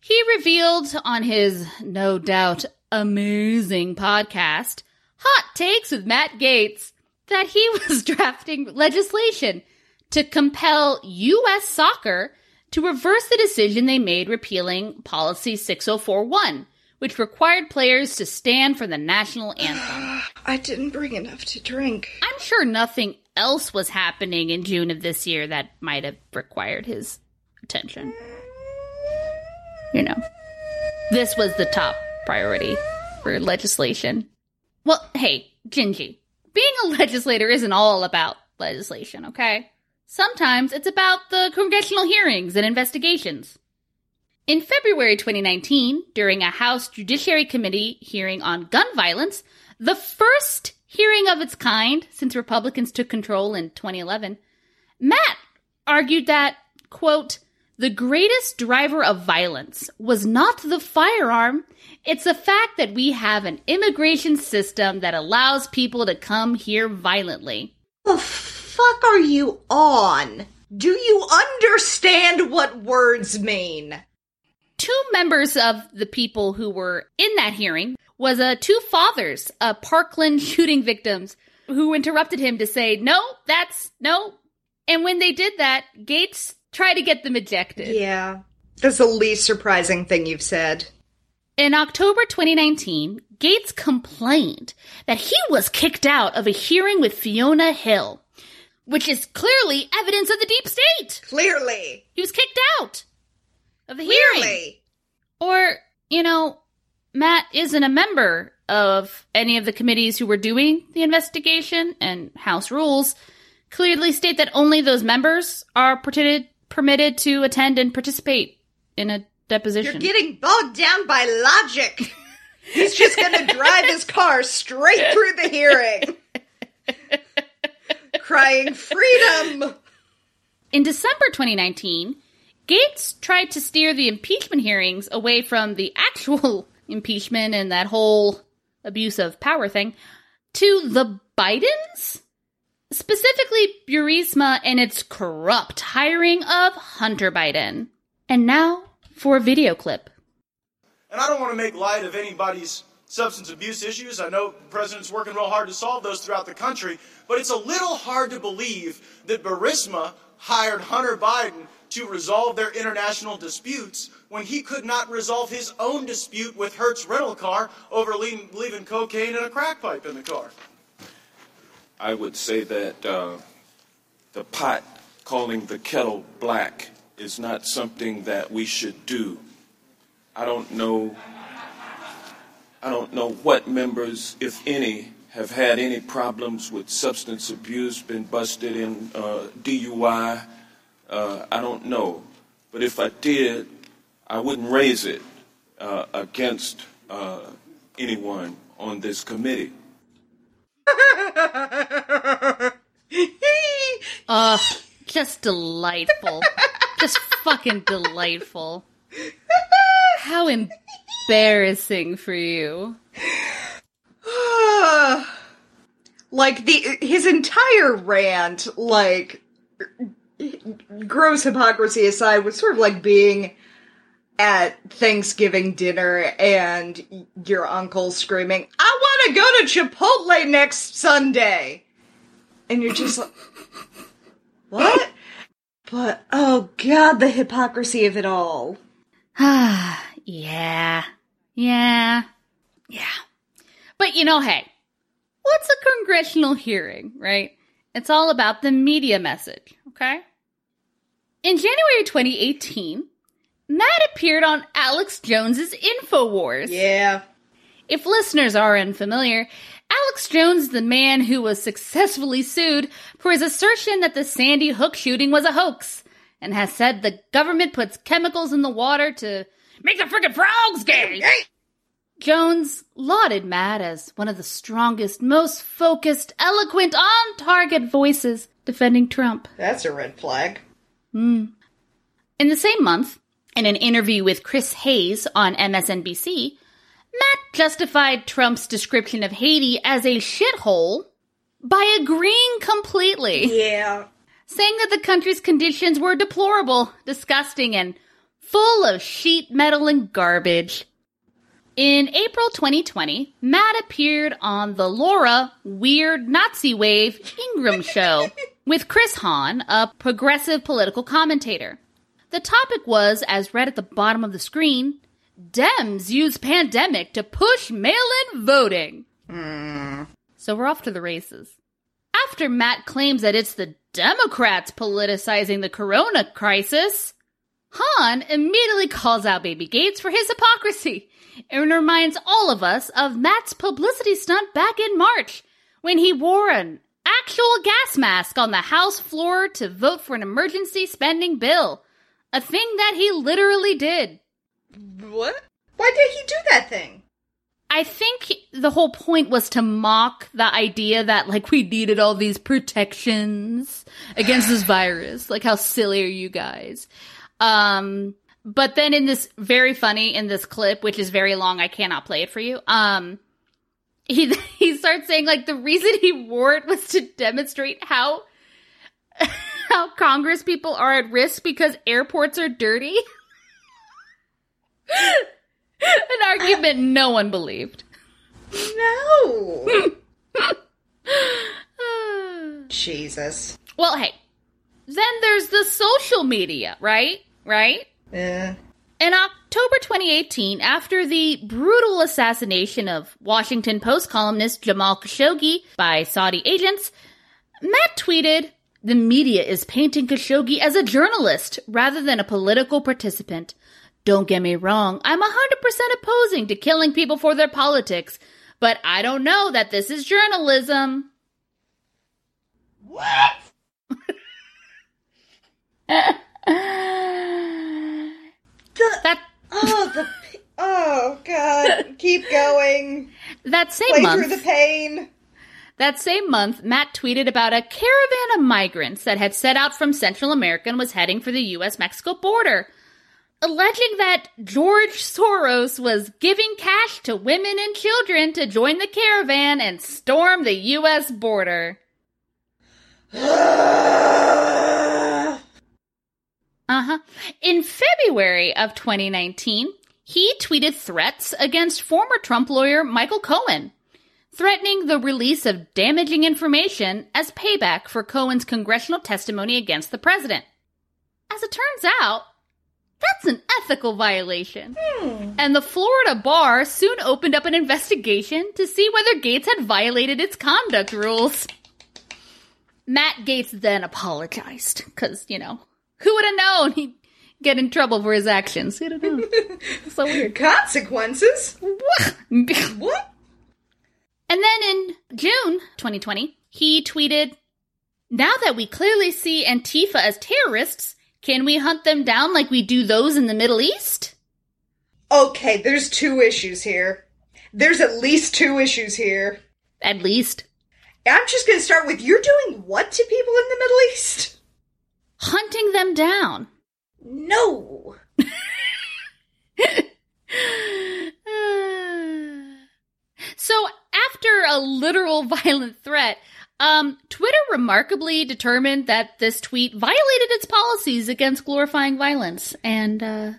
he revealed on his no doubt amazing podcast, Hot Takes with Matt Gaetz, that he was drafting legislation to compel U.S. soccer to reverse the decision they made repealing Policy 6041, which required players to stand for the national anthem. I didn't bring enough to drink. I'm sure nothing else was happening in June of this year that might have required his attention. You know, this was the top priority for legislation. Well, hey, Gingy, being a legislator isn't all about legislation, okay? Sometimes it's about the congressional hearings and investigations. In February 2019, during a House Judiciary Committee hearing on gun violence, the first hearing of its kind since Republicans took control in 2011, Matt argued that, quote, the greatest driver of violence was not the firearm. It's the fact that we have an immigration system that allows people to come here violently. The fuck are you on? Do you understand what words mean? Two members of the people who were in that hearing was uh, two fathers of Parkland shooting victims who interrupted him to say, no, that's no. And when they did that, Gaetz tried to get them ejected. Yeah. That's the least surprising thing you've said. In October 2019, Gaetz complained that he was kicked out of a hearing with Fiona Hill, which is clearly evidence of the deep state. Clearly. He was kicked out of the hearing. Clearly. Or, you know, Matt isn't a member of any of the committees who were doing the investigation, and House rules clearly state that only those members are permitted permitted to attend and participate in a deposition. You're getting bogged down by logic. He's just gonna drive his car straight through the hearing. Crying freedom! In December 2019, Gaetz tried to steer the impeachment hearings away from the actual impeachment and that whole abuse of power thing to the Bidens? Specifically, Burisma and its corrupt hiring of Hunter Biden. And now for a video clip. And I don't want to make light of anybody's substance abuse issues. I know the president's working real hard to solve those throughout the country, but it's a little hard to believe that Burisma hired Hunter Biden to resolve their international disputes when he could not resolve his own dispute with Hertz rental car over leaving, leaving cocaine and a crack pipe in the car. I would say that uh, the pot calling the kettle black is not something that we should do. I don't know. I don't know what members, if any, have had any problems with substance abuse, been busted in uh, DUI. Uh, I don't know. But if I did, I wouldn't raise it uh, against uh, anyone on this committee. Ugh, ah, just delightful. just fucking delightful. How embarrassing for you. like the his entire rant, like gross hypocrisy aside, was sort of like being at Thanksgiving dinner and your uncle screaming, "I want to go to Chipotle next Sunday," and you're just like, "What?" But oh god, the hypocrisy of it all. Ah, yeah. Yeah. Yeah. But you know, hey, what's a congressional hearing, right? It's all about the media message, okay? In January 2018, Matt appeared on Alex Jones's InfoWars. Yeah. If listeners are unfamiliar, Alex Jones is the man who was successfully sued for his assertion that the Sandy Hook shooting was a hoax and has said the government puts chemicals in the water to make the frickin' frogs gay. Jones lauded Matt as one of the strongest, most focused, eloquent, on target voices defending Trump. That's a red flag. Hmm. In the same month, in an interview with Chris Hayes on MSNBC, Matt justified Trump's description of Haiti as a shithole by agreeing completely, Yeah. saying that the country's conditions were deplorable, disgusting, and full of sheet metal and garbage. In April 2020, Matt appeared on the Laura Weird Nazi Wave Ingraham show with Chris Hahn, a progressive political commentator. The topic was, as read at the bottom of the screen, Dems use pandemic to push mail-in voting. Hmm. So we're off to the races. After Matt claims that it's the Democrats politicizing the corona crisis, Hahn immediately calls out Baby Gaetz for his hypocrisy and reminds all of us of Matt's publicity stunt back in March when he wore an actual gas mask on the House floor to vote for an emergency spending bill. A thing that he literally did. What? Why did he do that thing? I think the whole point was to mock the idea that like we needed all these protections against this virus. Like how silly are you guys? Um, but then in this very funny in this clip, which is very long, I cannot play it for you. Um, he he starts saying like the reason he wore it was to demonstrate how how Congress people are at risk because airports are dirty. An argument no one believed. No. Jesus. Well, hey, then there's the social media, right? Right? Yeah. In October 2018, after the brutal assassination of Washington Post columnist Jamal Khashoggi by Saudi agents, Matt tweeted, The media is painting Khashoggi as a journalist rather than a political participant. Don't get me wrong, I'm 100% opposing to killing people for their politics, but I don't know that this is journalism. What? the, That oh, the. Oh, God. Keep going. that same Play month, through the pain. That same month, Matt tweeted about a caravan of migrants that had set out from Central America and was heading for the US Mexico border, alleging that George Soros was giving cash to women and children to join the caravan and storm the US border. Uh huh. In February of 2019, he tweeted threats against former Trump lawyer Michael Cohen, threatening the release of damaging information as payback for Cohen's congressional testimony against the president. As it turns out, that's an ethical violation. Hmm. And the Florida bar soon opened up an investigation to see whether Gaetz had violated its conduct rules. Matt Gaetz then apologized because, you know, who would have known he'd get in trouble for his actions? Who'd have known? so weird. Consequences? and What? Then in June 2020, he tweeted, Now that we clearly see Antifa as terrorists, can we hunt them down like we do those in the Middle East? Okay, there's two issues here. There's at least two issues here. At least. I'm just gonna start with you're doing what to people in the Middle East? Hunting them down. No. so after a literal violent threat, um, Twitter remarkably determined that this tweet violated its policies against glorifying violence and uh,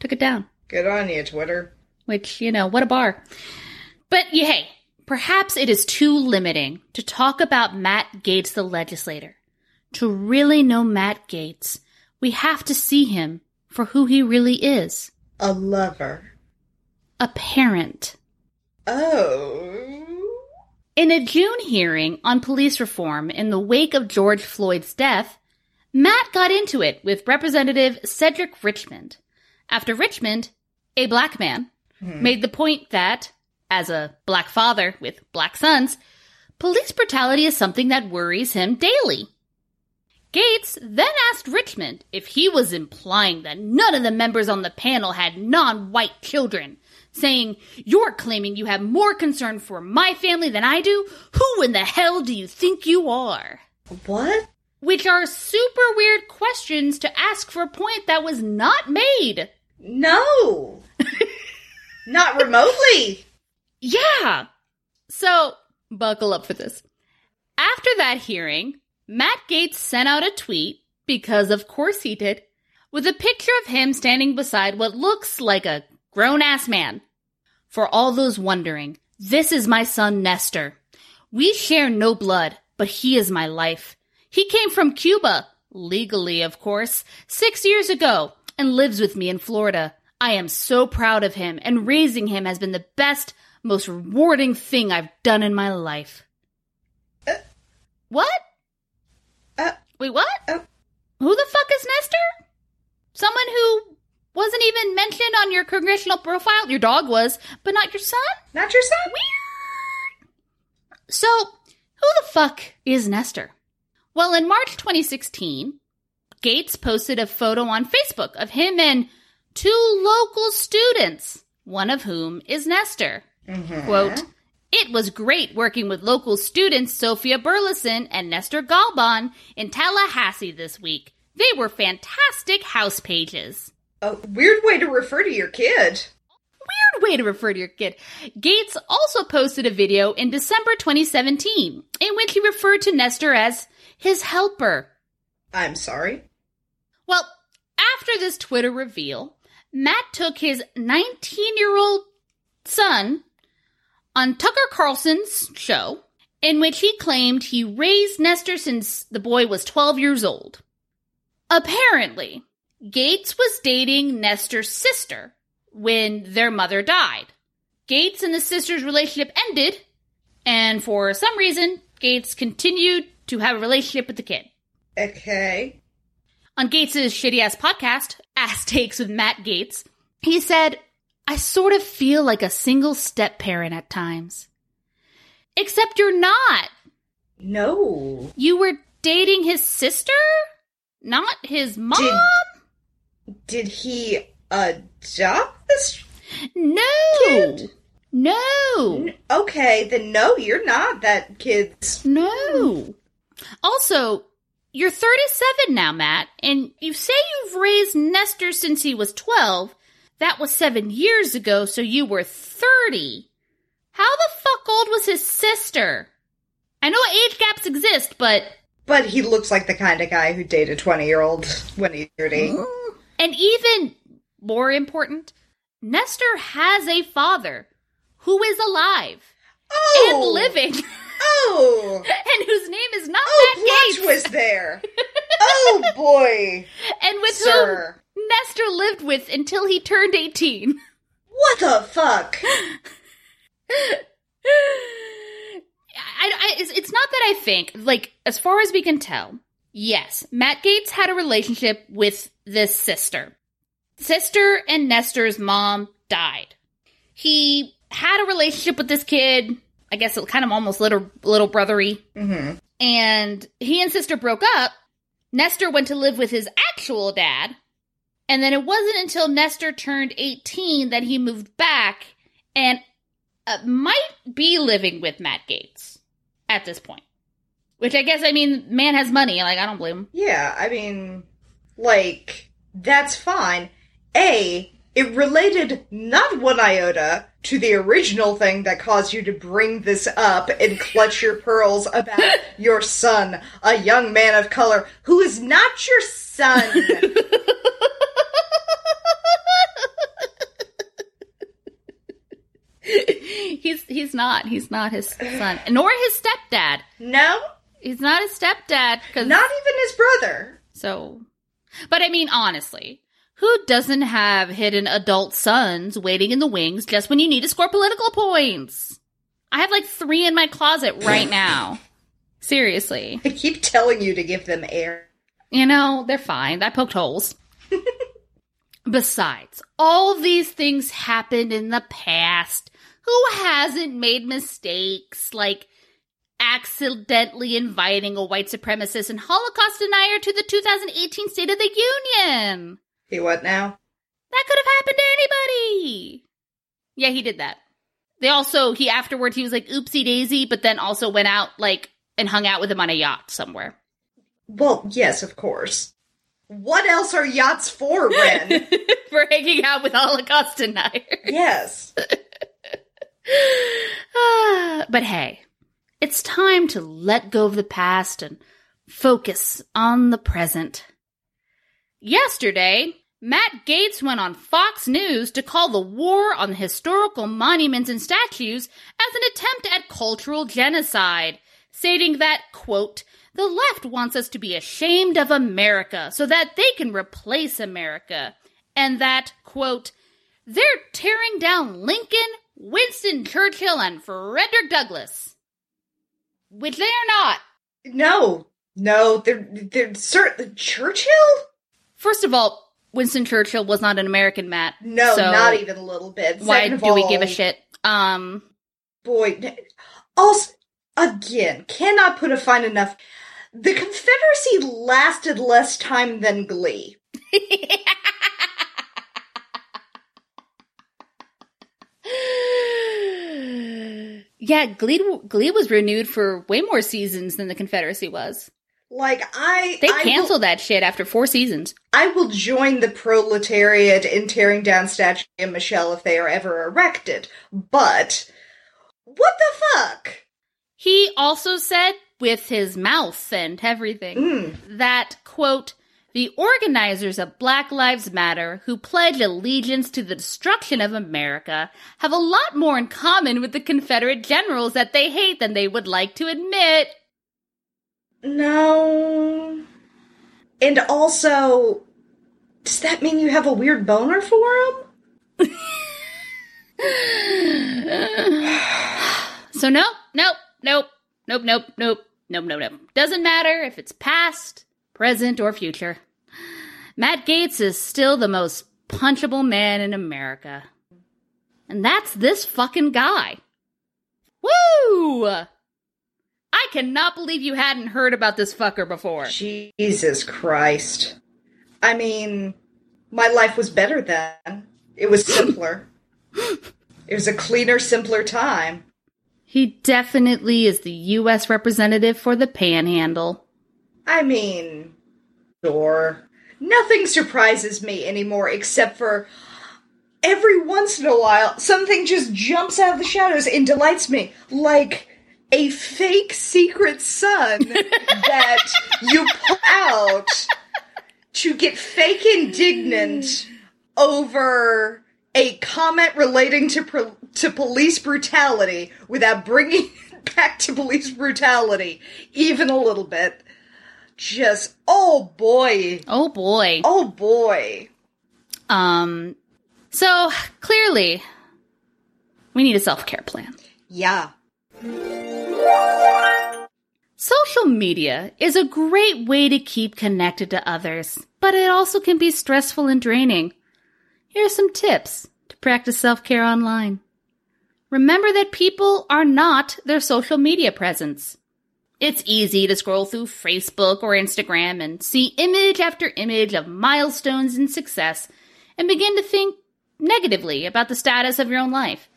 took it down. Good on you, Twitter. Which, you know, what a bar. But yeah, hey, perhaps it is too limiting to talk about Matt Gaetz the legislator. To really know Matt Gaetz, we have to see him for who he really is. A lover. A parent. Oh. In a June hearing on police reform in the wake of George Floyd's death, Matt got into it with Representative Cedric Richmond. After Richmond, a black man, hmm. made the point that, as a black father with black sons, police brutality is something that worries him daily. Gaetz then asked Richmond if he was implying that none of the members on the panel had non white children, saying, You're claiming you have more concern for my family than I do? Who in the hell do you think you are? What? Which are super weird questions to ask for a point that was not made. No. Not remotely. Yeah. So, buckle up for this. After that hearing, Matt Gaetz sent out a tweet, because of course he did, with a picture of him standing beside what looks like a grown ass man. For all those wondering, this is my son Nestor. We share no blood, but he is my life. He came from Cuba, legally, of course, six years ago, and lives with me in Florida. I am so proud of him, and raising him has been the best, most rewarding thing I've done in my life. Uh, what? Uh, Wait, what? uh, Who the fuck is Nestor? Someone who wasn't even mentioned on your congressional profile? Your dog was, but not your son? not your son? Weird. So, who the fuck is Nestor? Well, in March 2016, Gaetz posted a photo on Facebook of him and two local students, one of whom is Nestor. Mm-hmm. Quote, it was great working with local students Sophia Burleson and Nestor Galban in Tallahassee this week. They were fantastic house pages. A weird way to refer to your kid. Weird way to refer to your kid. Gaetz also posted a video in December 2017 in which he referred to Nestor as his helper. I'm sorry. Well, after this Twitter reveal, Matt took his 19 year old son on Tucker Carlson's show, in which he claimed he raised Nestor since the boy was 12 years old. Apparently, Gaetz was dating Nestor's sister when their mother died. Gaetz and the sister's relationship ended, and for some reason, Gaetz continued to have a relationship with the kid. Okay. On Gaetz's shitty ass podcast, Ass Takes with Matt Gaetz, he said, I sort of feel like a single step parent at times. Except you're not. No. You were dating his sister? Not his mom? Did, did he adopt this? no. Kid? No. Okay, then no, you're not that kid's. No. Also, you're 37 now, Matt, and you say you've raised Nestor since he was 12. That was seven years ago, so you were 30. How the fuck old was his sister? I know age gaps exist, but. But he looks like the kind of guy who dated a 20 year old when he's 30. And even more important, Nestor has a father who is alive Oh! and living, Oh! and whose name is not Oh, Matt Gaetz, twist there. oh boy, and with sir. whom Nestor lived with until he turned 18. What the fuck? I, I, it's, it's not that I think, like, as far as we can tell, yes, Matt Gaetz had a relationship with this sister. Sister and Nestor's mom died. He had a relationship with this kid, I guess it kind of almost little, little brothery. Mm-hmm. And he and sister broke up. Nestor went to live with his actual dad. And then it wasn't until Nestor turned 18 that he moved back and uh, might be living with Matt Gaetz at this point. Which I guess, I mean, man has money. Like, I don't blame him. Yeah, I mean, like, that's fine. A, it related not one iota to the original thing that caused you to bring this up and clutch your pearls about your son, a young man of color who is not your son. he's he's not. He's not his son. Nor his stepdad. no, He's not his stepdad. Cause, not even his brother. So, but I mean, honestly, who doesn't have hidden adult sons waiting in the wings just when you need to score political points? I have like three in my closet right now. Seriously. I keep telling you to give them air. You know, they're fine. I poked holes. Besides, all these things happened in the past. Who hasn't made mistakes like accidentally inviting a white supremacist and Holocaust denier to the 2018 State of the Union? He what now? That could have happened to anybody. Yeah, he did that. They also, he afterward, he was like, oopsie daisy, but then also went out, like, and hung out with him on a yacht somewhere. Well, yes, of course. What else are yachts for, Ren? For hanging out with Holocaust deniers. yes. Ah, but hey, it's time to let go of the past and focus on the present. Yesterday, Matt Gaetz went on Fox News to call the war on historical monuments and statues as an attempt at cultural genocide, stating that, quote, the left wants us to be ashamed of America so that they can replace America, and that, quote, they're tearing down Lincoln, Winston Churchill, and Frederick Douglass. Which they are not. No, no, they're they're certain Churchill. First of all, Winston Churchill was not an American, Matt. No, so not even a little bit. Why Second of do we give a shit? Um, Boy, also again, cannot put a fine enough. The Confederacy lasted less time than Glee. yeah, Glee, Glee was renewed for way more seasons than the Confederacy was. Like I, They I canceled that shit after four seasons. I will join the proletariat in tearing down statue of Michelle if they are ever erected. But what the fuck? He also said, with his mouth and everything, Mm. that, quote, the organizers of Black Lives Matter, who pledge allegiance to the destruction of America, have a lot more in common with the Confederate generals that they hate than they would like to admit. No. And also, does that mean you have a weird boner for him? So no, nope, nope, nope, nope, nope, nope, nope, nope. Doesn't matter if it's past, present, or future. Matt Gaetz is still the most punchable man in America. And that's this fucking guy. Woo! I cannot believe you hadn't heard about this fucker before. Jesus Christ. I mean, my life was better then. It was simpler. it was a cleaner, simpler time. He definitely is the U.S. representative for the panhandle. I mean, sure. Nothing surprises me anymore except for every once in a while something just jumps out of the shadows and delights me. Like a fake secret son that you pull out to get fake indignant over a comment relating to pro- to police brutality without bringing it back to police brutality even a little bit. Just oh boy, Oh boy. oh boy. Um, so clearly, we need a self care plan. Yeah. Social media is a great way to keep connected to others, but it also can be stressful and draining. Here are some tips to practice self care online. Remember that people are not their social media presence. It's easy to scroll through Facebook or Instagram and see image after image of milestones and success and begin to think negatively about the status of your own life.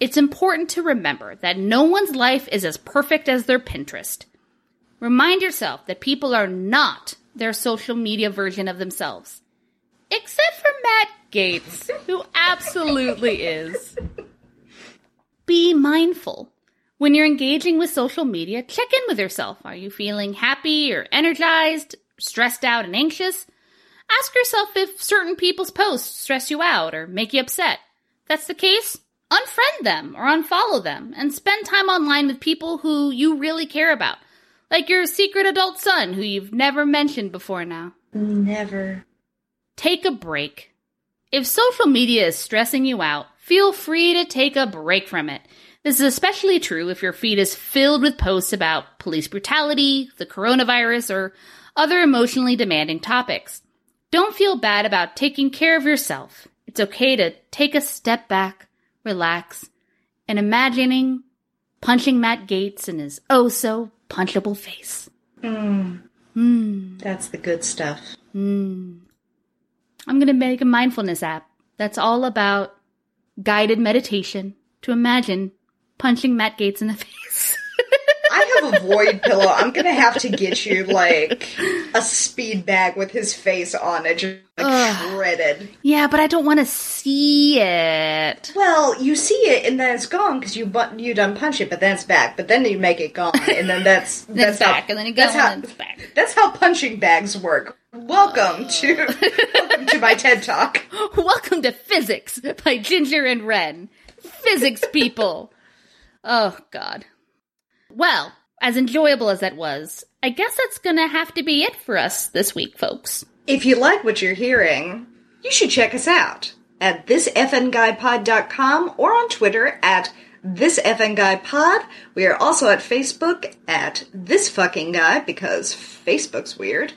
It's important to remember that no one's life is as perfect as their Pinterest. Remind yourself that people are not their social media version of themselves. Except for Matt Gaetz, who absolutely is. Be mindful. When you're engaging with social media, check in with yourself. Are you feeling happy or energized, stressed out and anxious? Ask yourself if certain people's posts stress you out or make you upset. If that's the case, unfriend them or unfollow them and spend time online with people who you really care about, like your secret adult son who you've never mentioned before now. Never. Take a break. If social media is stressing you out, feel free to take a break from it. This is especially true if your feed is filled with posts about police brutality, the coronavirus, or other emotionally demanding topics. Don't feel bad about taking care of yourself. It's okay to take a step back, relax, and imagining punching Matt Gaetz in his oh so punchable face. Hmm. Hmm. That's the good stuff. Hmm. I'm going to make a mindfulness app that's all about guided meditation to imagine punching Matt Gaetz in the face. I have a void pillow. I'm gonna have to get you like a speed bag with his face on it, just like shredded. yeah, but I don't want to see it. Well, you see it and then it's gone because you but you done punch it, but then it's back. But then you make it gone, and then that's Then that's how, back, and then it goes, that's how, and then it's back. That's how punching bags work. Welcome to oh. welcome to my TED talk. Welcome to Physics by Ginger and Ren. Physics people. Oh, God. Well, as enjoyable as that was, I guess that's gonna have to be it for us this week, folks. If you like what you're hearing, you should check us out at thisfnguypod.com or on Twitter at thisfnguypod. We are also at Facebook at thisfuckingguy because Facebook's weird.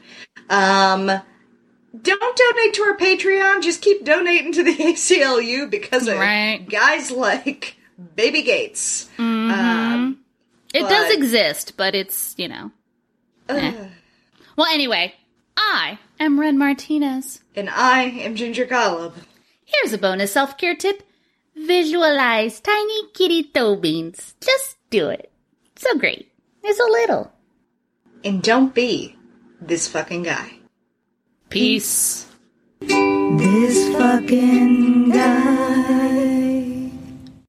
Um, don't donate to our Patreon. Just keep donating to the ACLU because of Right. guys like Baby Gaetz. Um, It does exist, but it's, you know. eh. Well, anyway, I am Ren Martinez. and I am Ginger Golub. Here's a bonus self care tip visualize tiny kitty toe beans. Just do it. So great. There's a little. And don't be this fucking guy. Peace. This fucking guy.